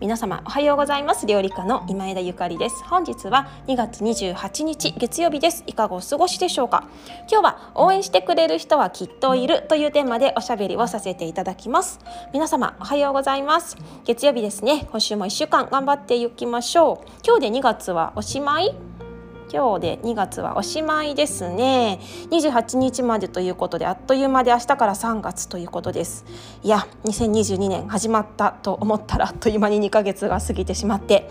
皆様おはようございます。料理家の今枝ゆかりです。本日は2月28日月曜日です。いかがお過ごしでしょうか？今日は応援してくれる人はきっといるというテーマでおしゃべりをさせていただきます。皆様おはようございます。月曜日ですね。今週も1週間頑張っていきましょう。今日で2月はおしまい？今日で2月はおしまいですね。28日までということであっという間で明日から3月ということです。いや2022年始まったと思ったらあっという間に2ヶ月が過ぎてしまって。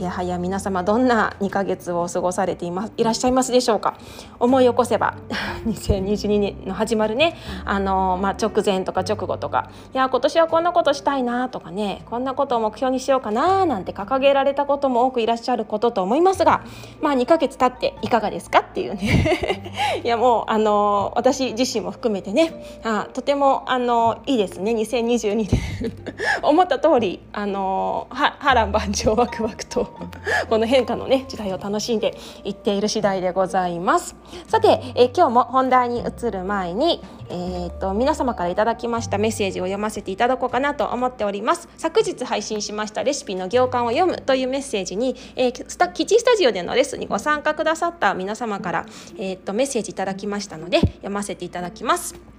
いやはや皆様どんな2ヶ月を過ごされていますいらっしゃいますでしょうか？思い起こせば 2022年の始まるね。あの、まあ、直前とか直後とか。いや今年はこんなことしたいなとかね。こんなことを目標にしようかななんて掲げられたことも多くいらっしゃることと思いますがまあ2ヶ月経っていかがですかっていうね。いやもうあの私自身も含めてね。あとてもあのいいですね。2022年。思った通りあのは波乱万丈ワクワクと この変化のね時代を楽しんでいっている次第でございます。さて、え今日も本題に移る前にえーと、と皆様からいただきましたメッセージを読ませていただこうかなと思っております。昨日配信しましたレシピの行間を読むというメッセージに、えー、スタキチスタジオでのレッスンにご参加くださった皆様から、えーとメッセージいただきましたので読ませていただきます。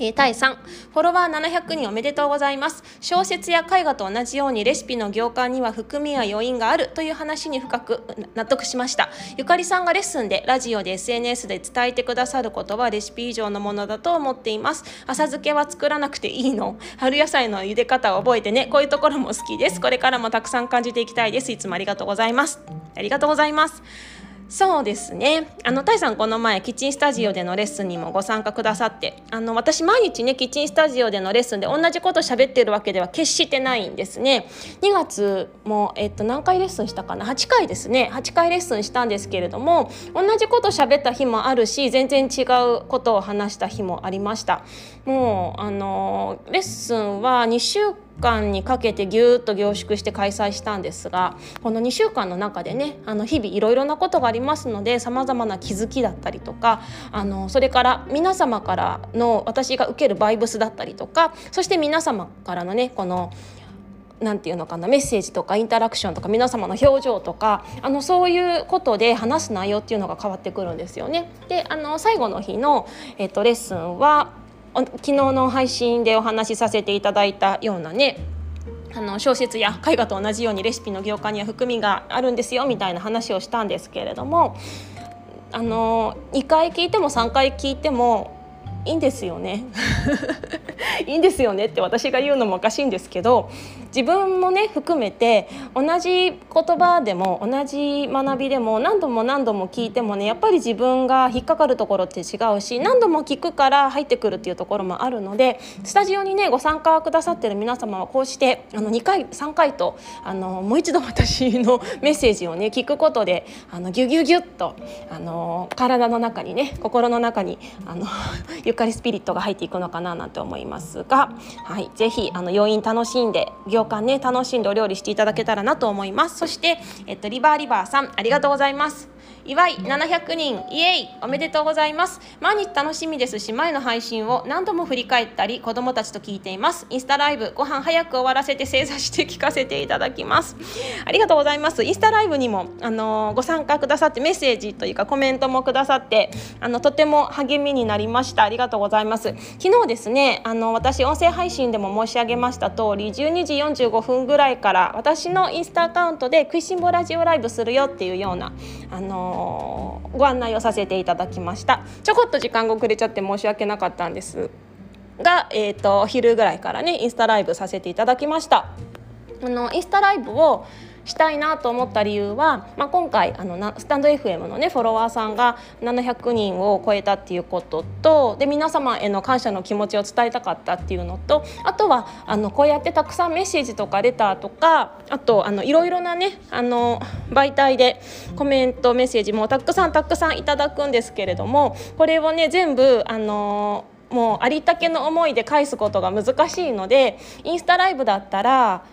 えー、第3フォロワー700人おめでとうございます。小説や絵画と同じようにレシピの行間には含みや余韻があるという話に深く納得しました。ゆかりさんがレッスンでラジオで SNS で伝えてくださることはレシピ以上のものだと思っています。浅漬けは作らなくていいの。春野菜の茹で方を覚えてねこういうところも好きです。これからもたくさん感じていきたいです。いつもありがとうございます。ありがとうございます。そうですね。あのタイさんこの前キッチンスタジオでのレッスンにもご参加くださってあの私毎日ねキッチンスタジオでのレッスンで同じこと喋ってるわけでは決してないんですね。2月も、えっと、何回レッスンしたかな？8回ですね。8回レッスンしたんですけれども同じこと喋った日もあるし全然違うことを話した日もありました。もうあのレッスンは2週間間にかけてぎゅっと凝縮して開催したんですがこの2週間の中でねあの日々いろいろなことがありますのでさまざまな気づきだったりとかあのそれから皆様からの私が受けるバイブスだったりとかそして皆様からのねこのなんていうのかなメッセージとかインタラクションとか皆様の表情とかあのそういうことで話す内容っていうのが変わってくるんですよね。であの最後の日の、えっと、レッスンは昨日の配信でお話しさせていただいたようなねあの小説や絵画と同じようにレシピの業界には含みがあるんですよみたいな話をしたんですけれどもあの2回聞いても3回聞いてもいいんですよね。いいんですよねって私が言うのもおかしいんですけど自分もね含めて同じ言葉でも同じ学びでも何度も何度も聞いてもねやっぱり自分が引っかかるところって違うし何度も聞くから入ってくるっていうところもあるのでスタジオにねご参加くださってる皆様はこうしてあの2回3回とあのもう一度私の メッセージをね聞くことであのギュギュギュッとあの体の中にね心の中にあの ゆかりスピリットが入っていくのかななんて思いますが、はい、ぜひあの余韻楽しんで行間ね楽しんでお料理していただけたらなと思います。そして、えっと、リバーリバーさんありがとうございます。祝い700人イエイおめでとうございます。毎日楽しみですし前の配信を何度も振り返ったり子供たちと聞いています。インスタライブご飯早く終わらせて正座して聞かせていただきます。ありがとうございます。インスタライブにもあのご参加くださってメッセージというかコメントもくださってあのとても励みになりました。ありがとうございます。昨日ですねあの私音声配信でも申し上げました通り12時45分ぐらいから私のインスタアカウントで食いしん坊ラジオライブするよっていうようなあのご案内をさせていただきました。ちょこっと時間が遅れちゃって申し訳なかったんですが、えーと、昼ぐらいからねインスタライブさせていただきました。あのインスタライブをしたいなと思った理由は、まあ、今回あのスタンド FM のねフォロワーさんが700人を超えたっていうこととで皆様への感謝の気持ちを伝えたかったっていうのとあとはあのこうやってたくさんメッセージとかレターとかあとあのいろいろなねあの媒体でコメントメッセージもたくさんたくさんいただくんですけれどもこれをね全部あのもうありったけの思いで返すことが難しいのでインスタライブだったら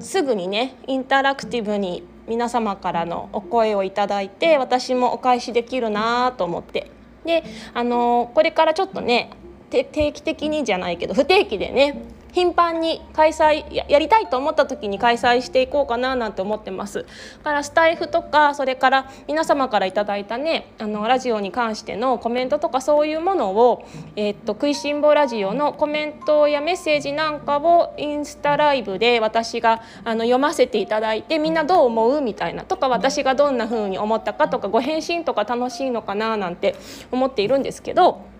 すぐにねインタラクティブに皆様からのお声をいただいて私もお返しできるなと思って。であのこれからちょっとね定期的にじゃないけど不定期でね頻繁に開催やりたいと思った時に開催していこうかななんて思ってますだからスタイフとかそれから皆様から頂いたねあのラジオに関してのコメントとかそういうものを、えー、っと食いしん坊ラジオのコメントやメッセージなんかをインスタライブで私があの読ませていただいてみんなどう思うみたいなとか私がどんな風に思ったかとかご返信とか楽しいのかななんて思っているんですけど。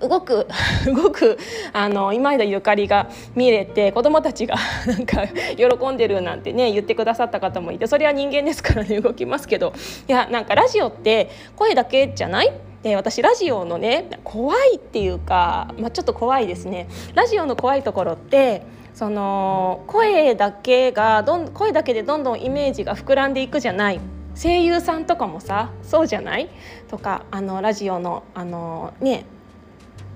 動く 動くあの今枝ゆかりが見れて子どもたちが なんか喜んでるなんてね言ってくださった方もいてそれは人間ですからね動きますけど。いやなんかラジオって声だけじゃない？で私ラジオのね怖いっていうか、まあ、ちょっと怖いですね。ラジオの怖いところってその声だけがどん声だけでどんどんイメージが膨らんでいくじゃない。声優さんとかもさそうじゃない？とかあのラジオのあのね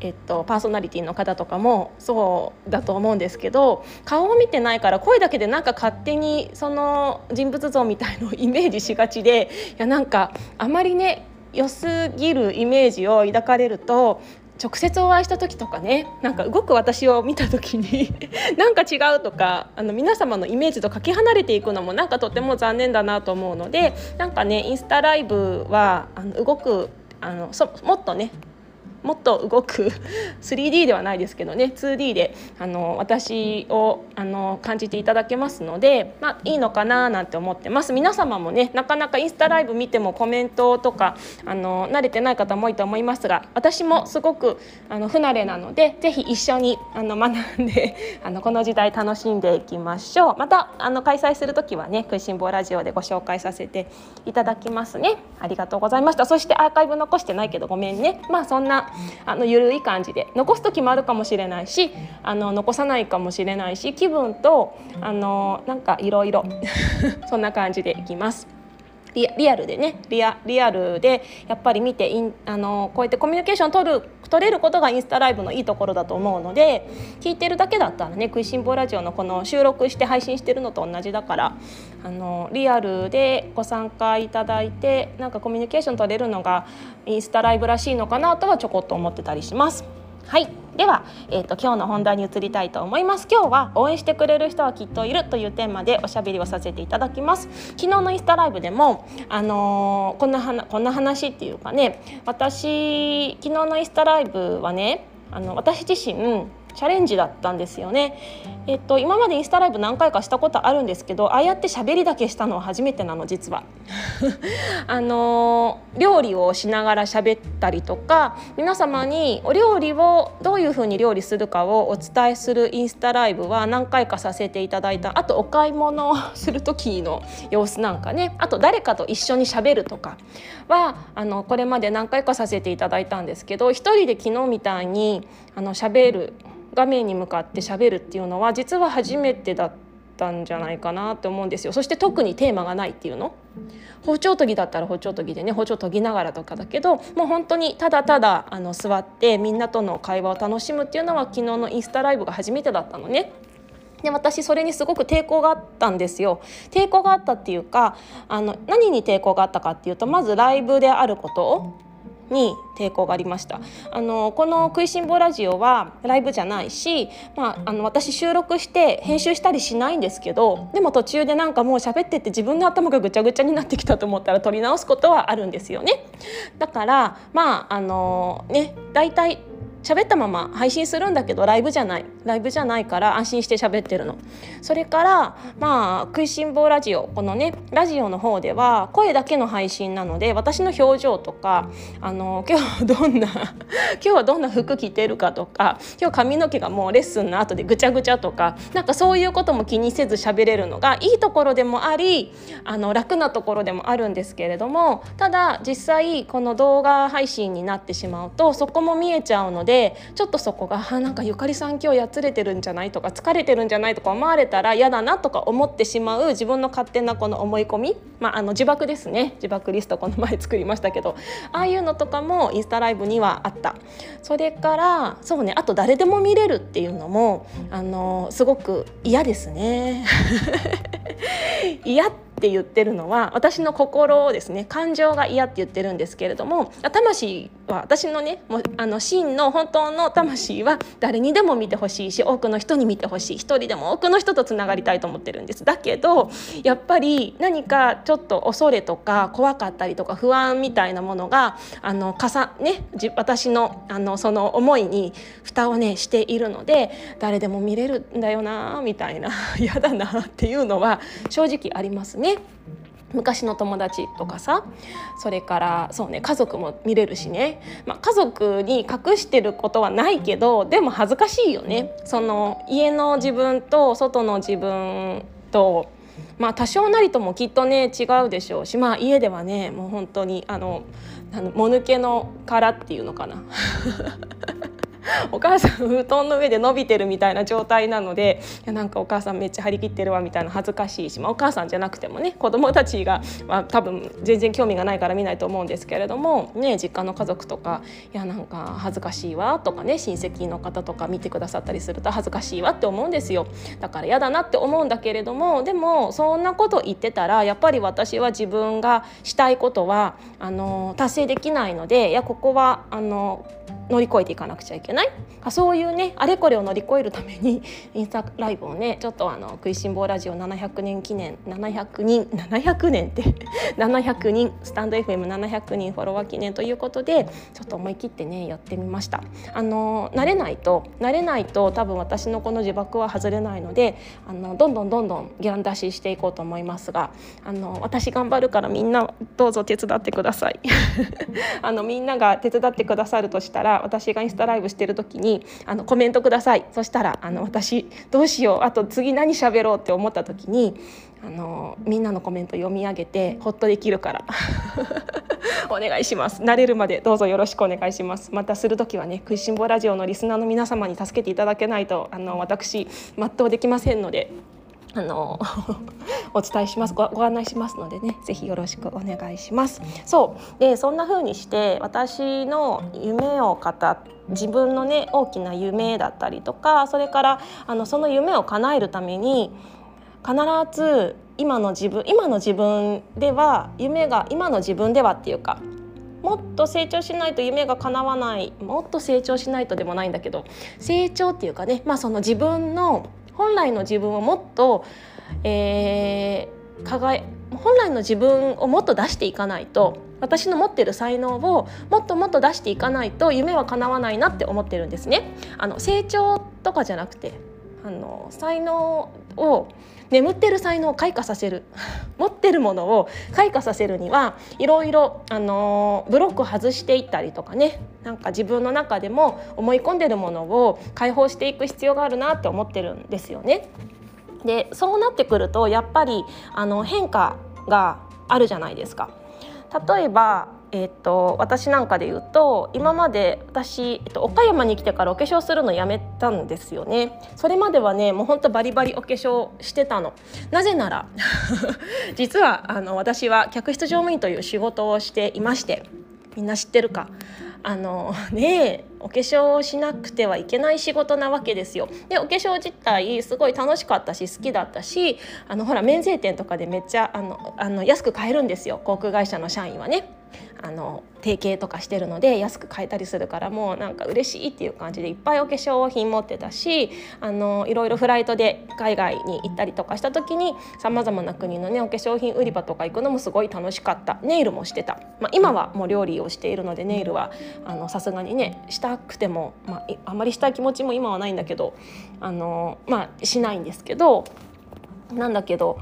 えっと、パーソナリティの方とかもそうだと思うんですけど顔を見てないから声だけでなんか勝手にその人物像みたいのをイメージしがちでいやなんかあまりね良すぎるイメージを抱かれると直接お会いした時とかねなんか動く私を見た時に なんか違うとかあの皆様のイメージとかけ離れていくのもなんかとても残念だなと思うのでなんかねインスタライブはあの動くあのそもっとねもっと動く 3D ではないですけどね 2D であの私をあの感じていただけますので、まあ、いいのかななんて思ってます。皆様もねなかなかインスタライブ見てもコメントとかあの慣れてない方も多いと思いますが私もすごくあの不慣れなのでぜひ一緒にあの学んで あのこの時代楽しんでいきましょう。またあの開催する時はね食いしん坊ラジオでご紹介させていただきますね。ありがとうございました。そしてアーカイブ残してないけどごめんね。まあそんなあの緩い感じで残す時もあるかもしれないしあの残さないかもしれないし気分とあのなんかいろいろ そんな感じでいきます。リリアルでねリアリアルでやっぱり見てインあのこうやってコミュニケーション取る取れることがインスタライブのいいところだと思うので聞いてるだけだったらね「食いしん坊ラジオ」のこの収録して配信してるのと同じだからあのリアルでご参加いただいてなんかコミュニケーション取れるのがインスタライブらしいのかなとはちょこっと思ってたりします。はいでは、えーと、今日の本題に移りたいと思います今日は応援してくれる人はきっといるというテーマでおしゃべりをさせていただきます昨日のインスタライブでもあのー、こんな話こんな話っていうかね私昨日のインスタライブはねあの私自身チャレンジだったんですよね。えっと、今までインスタライブ何回かしたことあるんですけどああやって喋りだけしたのは初めてなの実は。あの料理をしながら喋ったりとか皆様にお料理をどういうふうに料理するかをお伝えするインスタライブは何回かさせていただいたあとお買い物をする時の様子なんかねあと誰かと一緒にしゃべるとかはあのこれまで何回かさせていただいたんですけど一人で昨日みたいにあの喋る画面に向かってしゃべるっていうのは実は初めてだったんじゃないかなって思うんですよ。そして特にテーマがないっていうの。包丁研ぎだったら包丁研ぎでね包丁研ぎながらとかだけどもう本当にただただあの座ってみんなとの会話を楽しむっていうのは昨日のインスタライブが初めてだったのね。で私それにすごく抵抗があったんですよ。抵抗があったっていうかあの何に抵抗があったかっていうとまずライブであることに抵抗がありましたあのこの「食いしん坊ラジオ」はライブじゃないし、まあ、あの私収録して編集したりしないんですけどでも途中でなんかもう喋ってって自分の頭がぐちゃぐちゃになってきたと思ったら撮り直すことはあるんですよね。だからまああのね大体喋ったまま配信するんだけどライブじゃない。ライブじゃないから安心して喋ってるの。それからまあ食いしん坊ラジオ。このねラジオの方では声だけの配信なので私の表情とかあの今日どんな 今日はどんな服着てるかとか今日髪の毛がもうレッスンの後でぐちゃぐちゃとかなんかそういうことも気にせず喋れるのがいいところでもありあの楽なところでもあるんですけれどもただ実際この動画配信になってしまうとそこも見えちゃうのででちょっとそこがあなんかゆかりさん今日やつれてるんじゃないとか疲れてるんじゃないとか思われたら嫌だなとか思ってしまう自分の勝手なこの思い込み、まあ、あの自爆ですね。自爆リストこの前作りましたけど。ああいうのとかもインスタライブにはあった。それからそうねあと誰でも見れるっていうのもあのすごく嫌ですね。嫌って言ってるのは私の心をですね感情が嫌って言ってるんですけれども魂は私のねもうあの真の本当の魂は誰にでも見てほしいし多くの人に見てほしい一人でも多くの人とつながりたいと思ってるんですだけどやっぱり何かちょっと恐れとか怖かったりとか不安みたいなものがあのかさ、ね、私のあのその思いに蓋をねしているので誰でも見れるんだよなみたいな 嫌だなっていうのは正直ありますね。昔の友達とかさそれからそうね家族も見れるしね、まあ、家族に隠してることはないけどでも恥ずかしいよね。その家の自分と外の自分とまあ多少なりともきっとね違うでしょうしまあ家ではねもう本当にあのもぬけの殻っていうのかな。お母さん布団の上で伸びてるみたいな状態なのでいやなんかお母さんめっちゃ張り切ってるわみたいな恥ずかしいし、まあ、お母さんじゃなくてもね子供たちが、まあ、多分全然興味がないから見ないと思うんですけれども、ね、実家の家族とかいやなんか恥ずかしいわとかね親戚の方とか見てくださったりすると恥ずかしいわって思うんですよ。だから嫌だなって思うんだけれどもでもそんなこと言ってたらやっぱり私は自分がしたいことはあの達成できないのでいやここはあの乗り越えていかなくちゃいけない。そういうねあれこれを乗り越えるために インスタライブをねちょっとあの食いしん坊ラジオ700年記念700人700年って 700人スタンド FM700 人フォロワー記念ということでちょっと思い切ってねやってみました。あの慣れないと慣れないと多分私のこの自爆は外れないのであのどんどんどんどんギャン出ししていこうと思いますがあの私頑張るからみんなどうぞ手伝ってください。あのみんなが手伝ってくださるとしたら私がインスタライブしてる時にあのコメントください。そしたらあの私どうしよう。あと次何喋ろうって思った時にあのみんなのコメント読み上げてほっとできるから。お願いします。慣れるまでどうぞよろしくお願いします。またする時はね食いしん坊ラジオのリスナーの皆様に助けていただけないとあの私全うできませんので。あの お伝えしますごご案内しますのでねぜひよろしくお願いします。そうでそんな風にして私の夢を語自分のね大きな夢だったりとかそれからあのその夢を叶えるために必ず今の自分今の自分では夢が今の自分ではっていうかもっと成長しないと夢が叶わないもっと成長しないとでもないんだけど成長っていうかねまあその自分の本来の自分をもっと、えー、輝本来の自分をもっと出していかないと私の持ってる才能をもっともっと出していかないと夢は叶わないなって思ってるんですね。あの成長とかじゃなくてあの才能を眠ってる才能を開花させる 持ってるものを開花させるにはいろいろ、あのブロック外していったりとかねなんか自分の中でも思い込んでるものを解放していく必要があるなって思ってるんですよね。でそうなってくるとやっぱりあの変化があるじゃないですか。例えばえーと、私なんかで言うと今まで私、えっと、岡山に来てからお化粧するのやめたんですよねそれまではねもうほんとバリバリお化粧してたのなぜなら 実はあの私は客室乗務員という仕事をしていましてみんな知ってるかあのねお化粧をしなくてはいけない仕事なわけですよ。でお化粧自体すごい楽しかったし好きだったしあのほら免税店とかでめっちゃあのあの安く買えるんですよ航空会社の社員はね。あの提携とかしてるので安く買えたりするからもうなんか嬉しいっていう感じでいっぱいお化粧品持ってたしあのいろいろフライトで海外に行ったりとかした時にさまざまな国のねお化粧品売り場とか行くのもすごい楽しかった。ネイルもしてた、まあ、今はもう料理をしているのでネイルはさすがにねしたくても、まあ、あまりしたい気持ちも今はないんだけどあの、まあ、しないんですけどなんだけど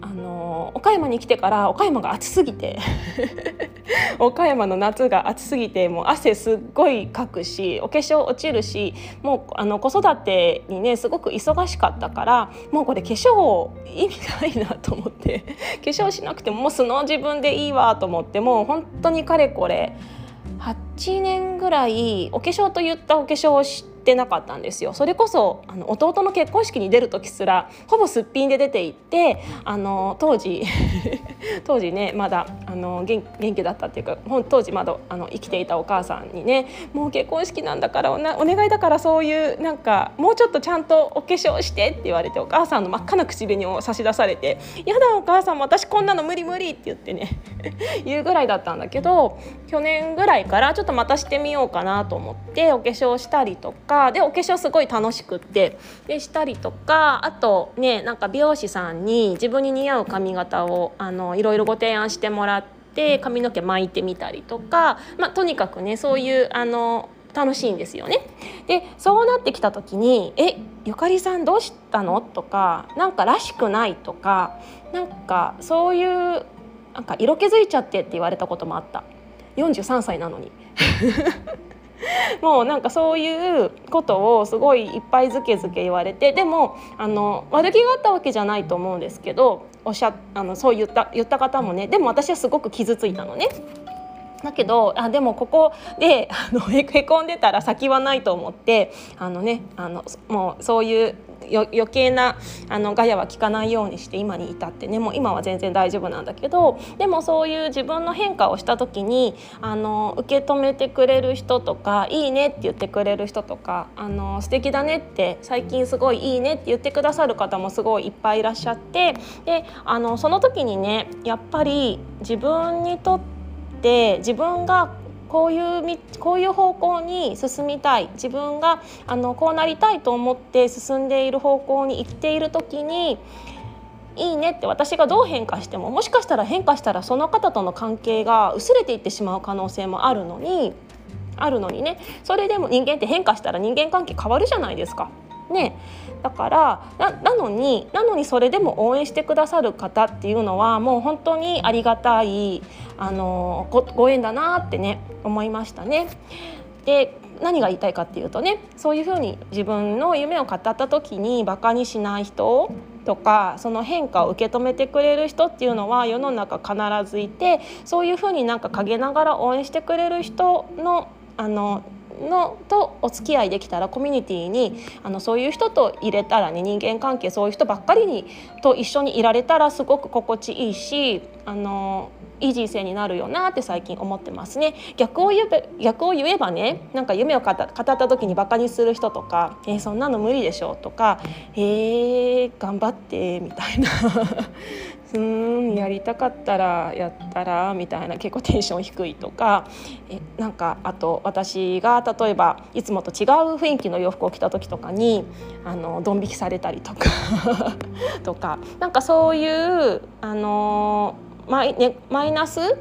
あの岡山に来てから岡山が暑すぎて 岡山の夏が暑すぎてもう汗すっごいかくしお化粧落ちるしもうあの子育てにねすごく忙しかったからもうこれ化粧意味ないなと思って 化粧しなくてももう素の自分でいいわと思ってもう本当にかれこれ8年ぐらいお化粧といったお化粧をしてなかったんですよ。それこそあの弟の結婚式に出る時すらほぼすっぴんで出て行ってあの当時 当時ねまだあの元元気だったっていうか当時まだあの生きていたお母さんにねもう結婚式なんだからおなお願いだからそういうなんかもうちょっとちゃんとお化粧してって言われてお母さんの真っ赤な口紅を差し出されて「やだお母さん私こんなの無理無理」って言ってね 言うぐらいだったんだけど去年ぐらいからちょっとまたしてみようかなと思ってお化粧したりとかでお化粧すごい楽しくってでしたりとかあとねなんか美容師さんに自分に似合う髪型をあのいろいろご提案してもらって髪の毛巻いてみたりとか、まあ、とにかくねそういうあの楽しいんですよね。でそうなってきた時に「えゆかりさんどうしたの?」とか「なんからしくない」とかなんかそういうなんか色気づいちゃってって言われたこともあった43歳なのに もうなんかそういうことをすごいいっぱいずけずけ言われてでもあの悪気があったわけじゃないと思うんですけどおっしゃあのそう言った言った方もねでも私はすごく傷ついたのね。だけどあでもここであのへこんでたら先はないと思ってあのねあのもうそういう余計なあのガヤは聞かないようにして今に至ってね。もう今は全然大丈夫なんだけど。でもそういう自分の変化をした時にあの受け止めてくれる人とか「いいね」って言ってくれる人とか「あの素敵だね」って最近すごい「いいね」って言ってくださる方もすごいいっぱいいらっしゃって。であのその時にねやっぱり自分にとって自分がこういうこういう方向に進みたい自分があのこうなりたいと思って進んでいる方向に行っている時にいいねって私がどう変化してももしかしたら変化したらその方との関係が薄れていってしまう可能性もあるのにあるのにねそれでも人間って変化したら人間関係変わるじゃないですか。ね、だからなのになのにそれでも応援してくださる方っていうのはもう本当にありがたいあのごご縁だなってね思いましたね。で何が言いたいかっていうとねそういうふうに自分の夢を語った時にバカにしない人とかその変化を受け止めてくれる人っていうのは世の中必ずいてそういうふうになんか陰ながら応援してくれる人のあののとお付き合いできたらコミュニティにあのそういう人と入れたらね人間関係そういう人ばっかりにと一緒にいられたらすごく心地いいしあのいい人生になるよなって最近思ってますね。逆を言えば逆を言えばねなんか夢を語った時にバカにする人とか「えー、そんなの無理でしょ」とか「えー、頑張って」みたいな。うんやりたかったらやったらみたいな結構テンション低いとか。えなんかあと私が例えばいつもと違う雰囲気の洋服を着た時とかにあのドン引きされたりとか。とか。なんかそういうあのマイ,、ね、マイナス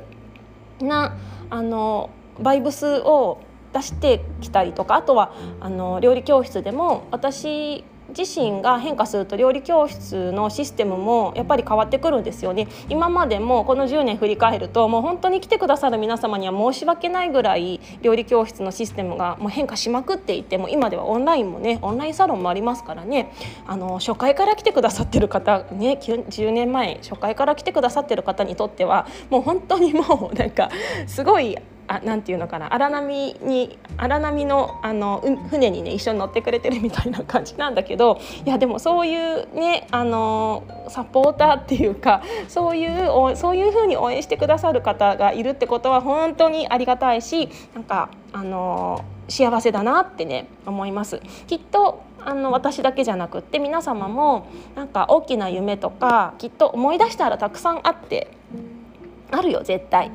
なあのバイブスを出してきたりとか。あとはあの料理教室でも私自身が変化すると料理教室のシステムもやっぱり変わってくるんですよね。今までもこの10年振り返るともう本当に来てくださる皆様には申し訳ないぐらい料理教室のシステムがもう変化しまくっていても今ではオンラインもねオンラインサロンもありますからね。あの初回から来てくださってる方ね10年前初回から来てくださってる方にとってはもう本当にもうなんかすごいあなんていうのかな荒波に荒波のあの船にね一緒に乗ってくれてるみたいな感じなんだけどいやでもそういうねあのサポーターっていうかそういうそういうふうに応援してくださる方がいるってことは本当にありがたいしなんかあの幸せだなってね思います。きっとあの私だけじゃなくって皆様もなんか大きな夢とかきっと思い出したらたくさんあってあるよ絶対。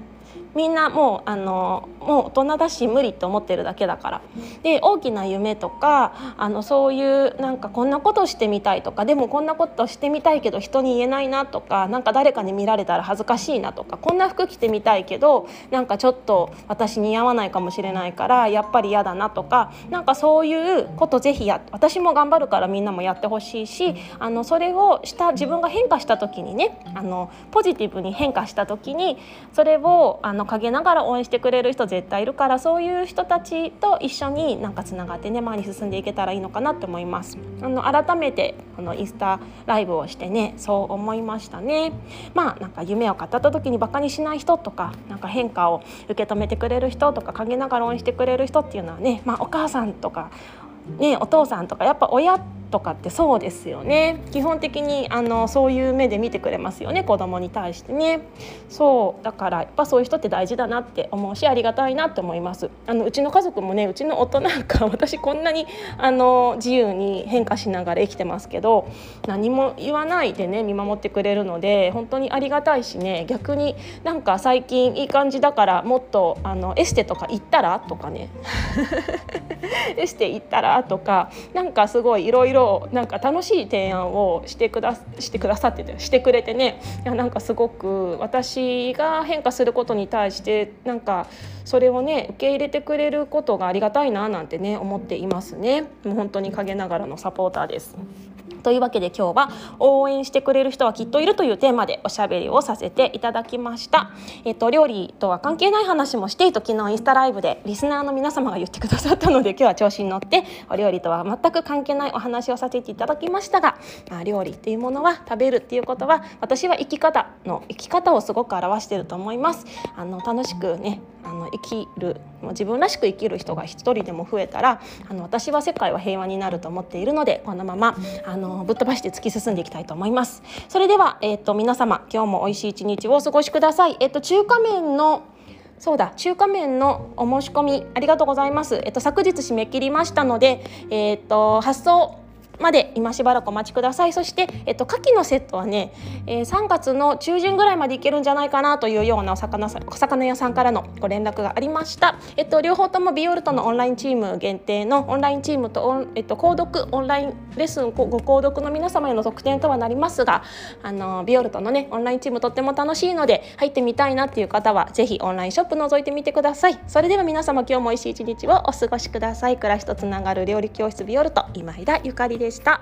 みんなもうあのもう大人だし無理って思ってるだけだから。で大きな夢とかあのそういうなんかこんなことしてみたいとかでもこんなことしてみたいけど人に言えないなとかなんか誰かに見られたら恥ずかしいなとかこんな服着てみたいけどなんかちょっと私に合わないかもしれないからやっぱり嫌だなとかなんかそういうことぜひや私も頑張るからみんなもやってほしいしあのそれをした自分が変化した時にねあのポジティブに変化した時にそれをあのの陰ながら応援してくれる人絶対いるからそういう人たちと一緒になんかつながってね前に進んでいけたらいいのかなって思います。あの改めてこのインスタライブをしてねそう思いましたね。まあなんか夢を語った時にバカにしない人とかなんか変化を受け止めてくれる人とか陰ながら応援してくれる人っていうのはねまあお母さんとかねお父さんとかやっぱ親とかってそうですよね。基本的にあのそういう目で見てくれますよね子供に対してね。そうだからやっぱそういう人って大事だなって思うしありがたいなって思います。あのうちの家族もねうちの夫なんか私こんなにあの自由に変化しながら生きてますけど何も言わないでね見守ってくれるので本当にありがたいしね逆になんか最近いい感じだからもっとあのエステとか行ったらとかね。エステ行ったらとかなんかすごいいろいろろなんか楽しい提案をしてくだしてくださっててしてくれてねいやなんかすごく私が変化することに対してなんかそれをね受け入れてくれることがありがたいななんてね思っていますね。もう本当に陰ながらのサポーターです。というわけで今日は応援してくれる人はきっといるというテーマでおしゃべりをさせていただきました。えっと料理とは関係ない話もしていいと昨日インスタライブでリスナーの皆様が言ってくださったので今日は調子に乗ってお料理とは全く関係ないお話をさせていただきましたが、まあ、料理っていうものは食べるっていうことは私は生き方の生き方をすごく表していると思います。あの楽しくねあの生きる自分らしく生きる人が一人でも増えたらあの私は世界は平和になると思っているのでこのままあのぶっ飛ばして突き進んでいきたいと思いますそれでは、えーと、皆様今日も美味しい一日をお過ごしください、えーと、中華麺のそうだ中華麺のお申し込みありがとうございます。えっと昨日締め切りましたので、えっと発送まで今しばらくお待ちください。そして、えっと、牡蠣のセットはね、えー、3月の中旬ぐらいまでいけるんじゃないかなというようなお魚お魚屋さんからのご連絡がありました、えっと、両方ともビオルトのオンラインチーム限定のオンラインチームとえっと、購読オンラインレッスンご購読の皆様への特典とはなりますがあのビオルトのねオンラインチームとっても楽しいので入ってみたいなっていう方はぜひオンラインショップ覗いてみてください。それでは皆様今日も美味しい一日をお過ごしください。暮らしとつながる料理教室ビオルト今井田ゆかりでした。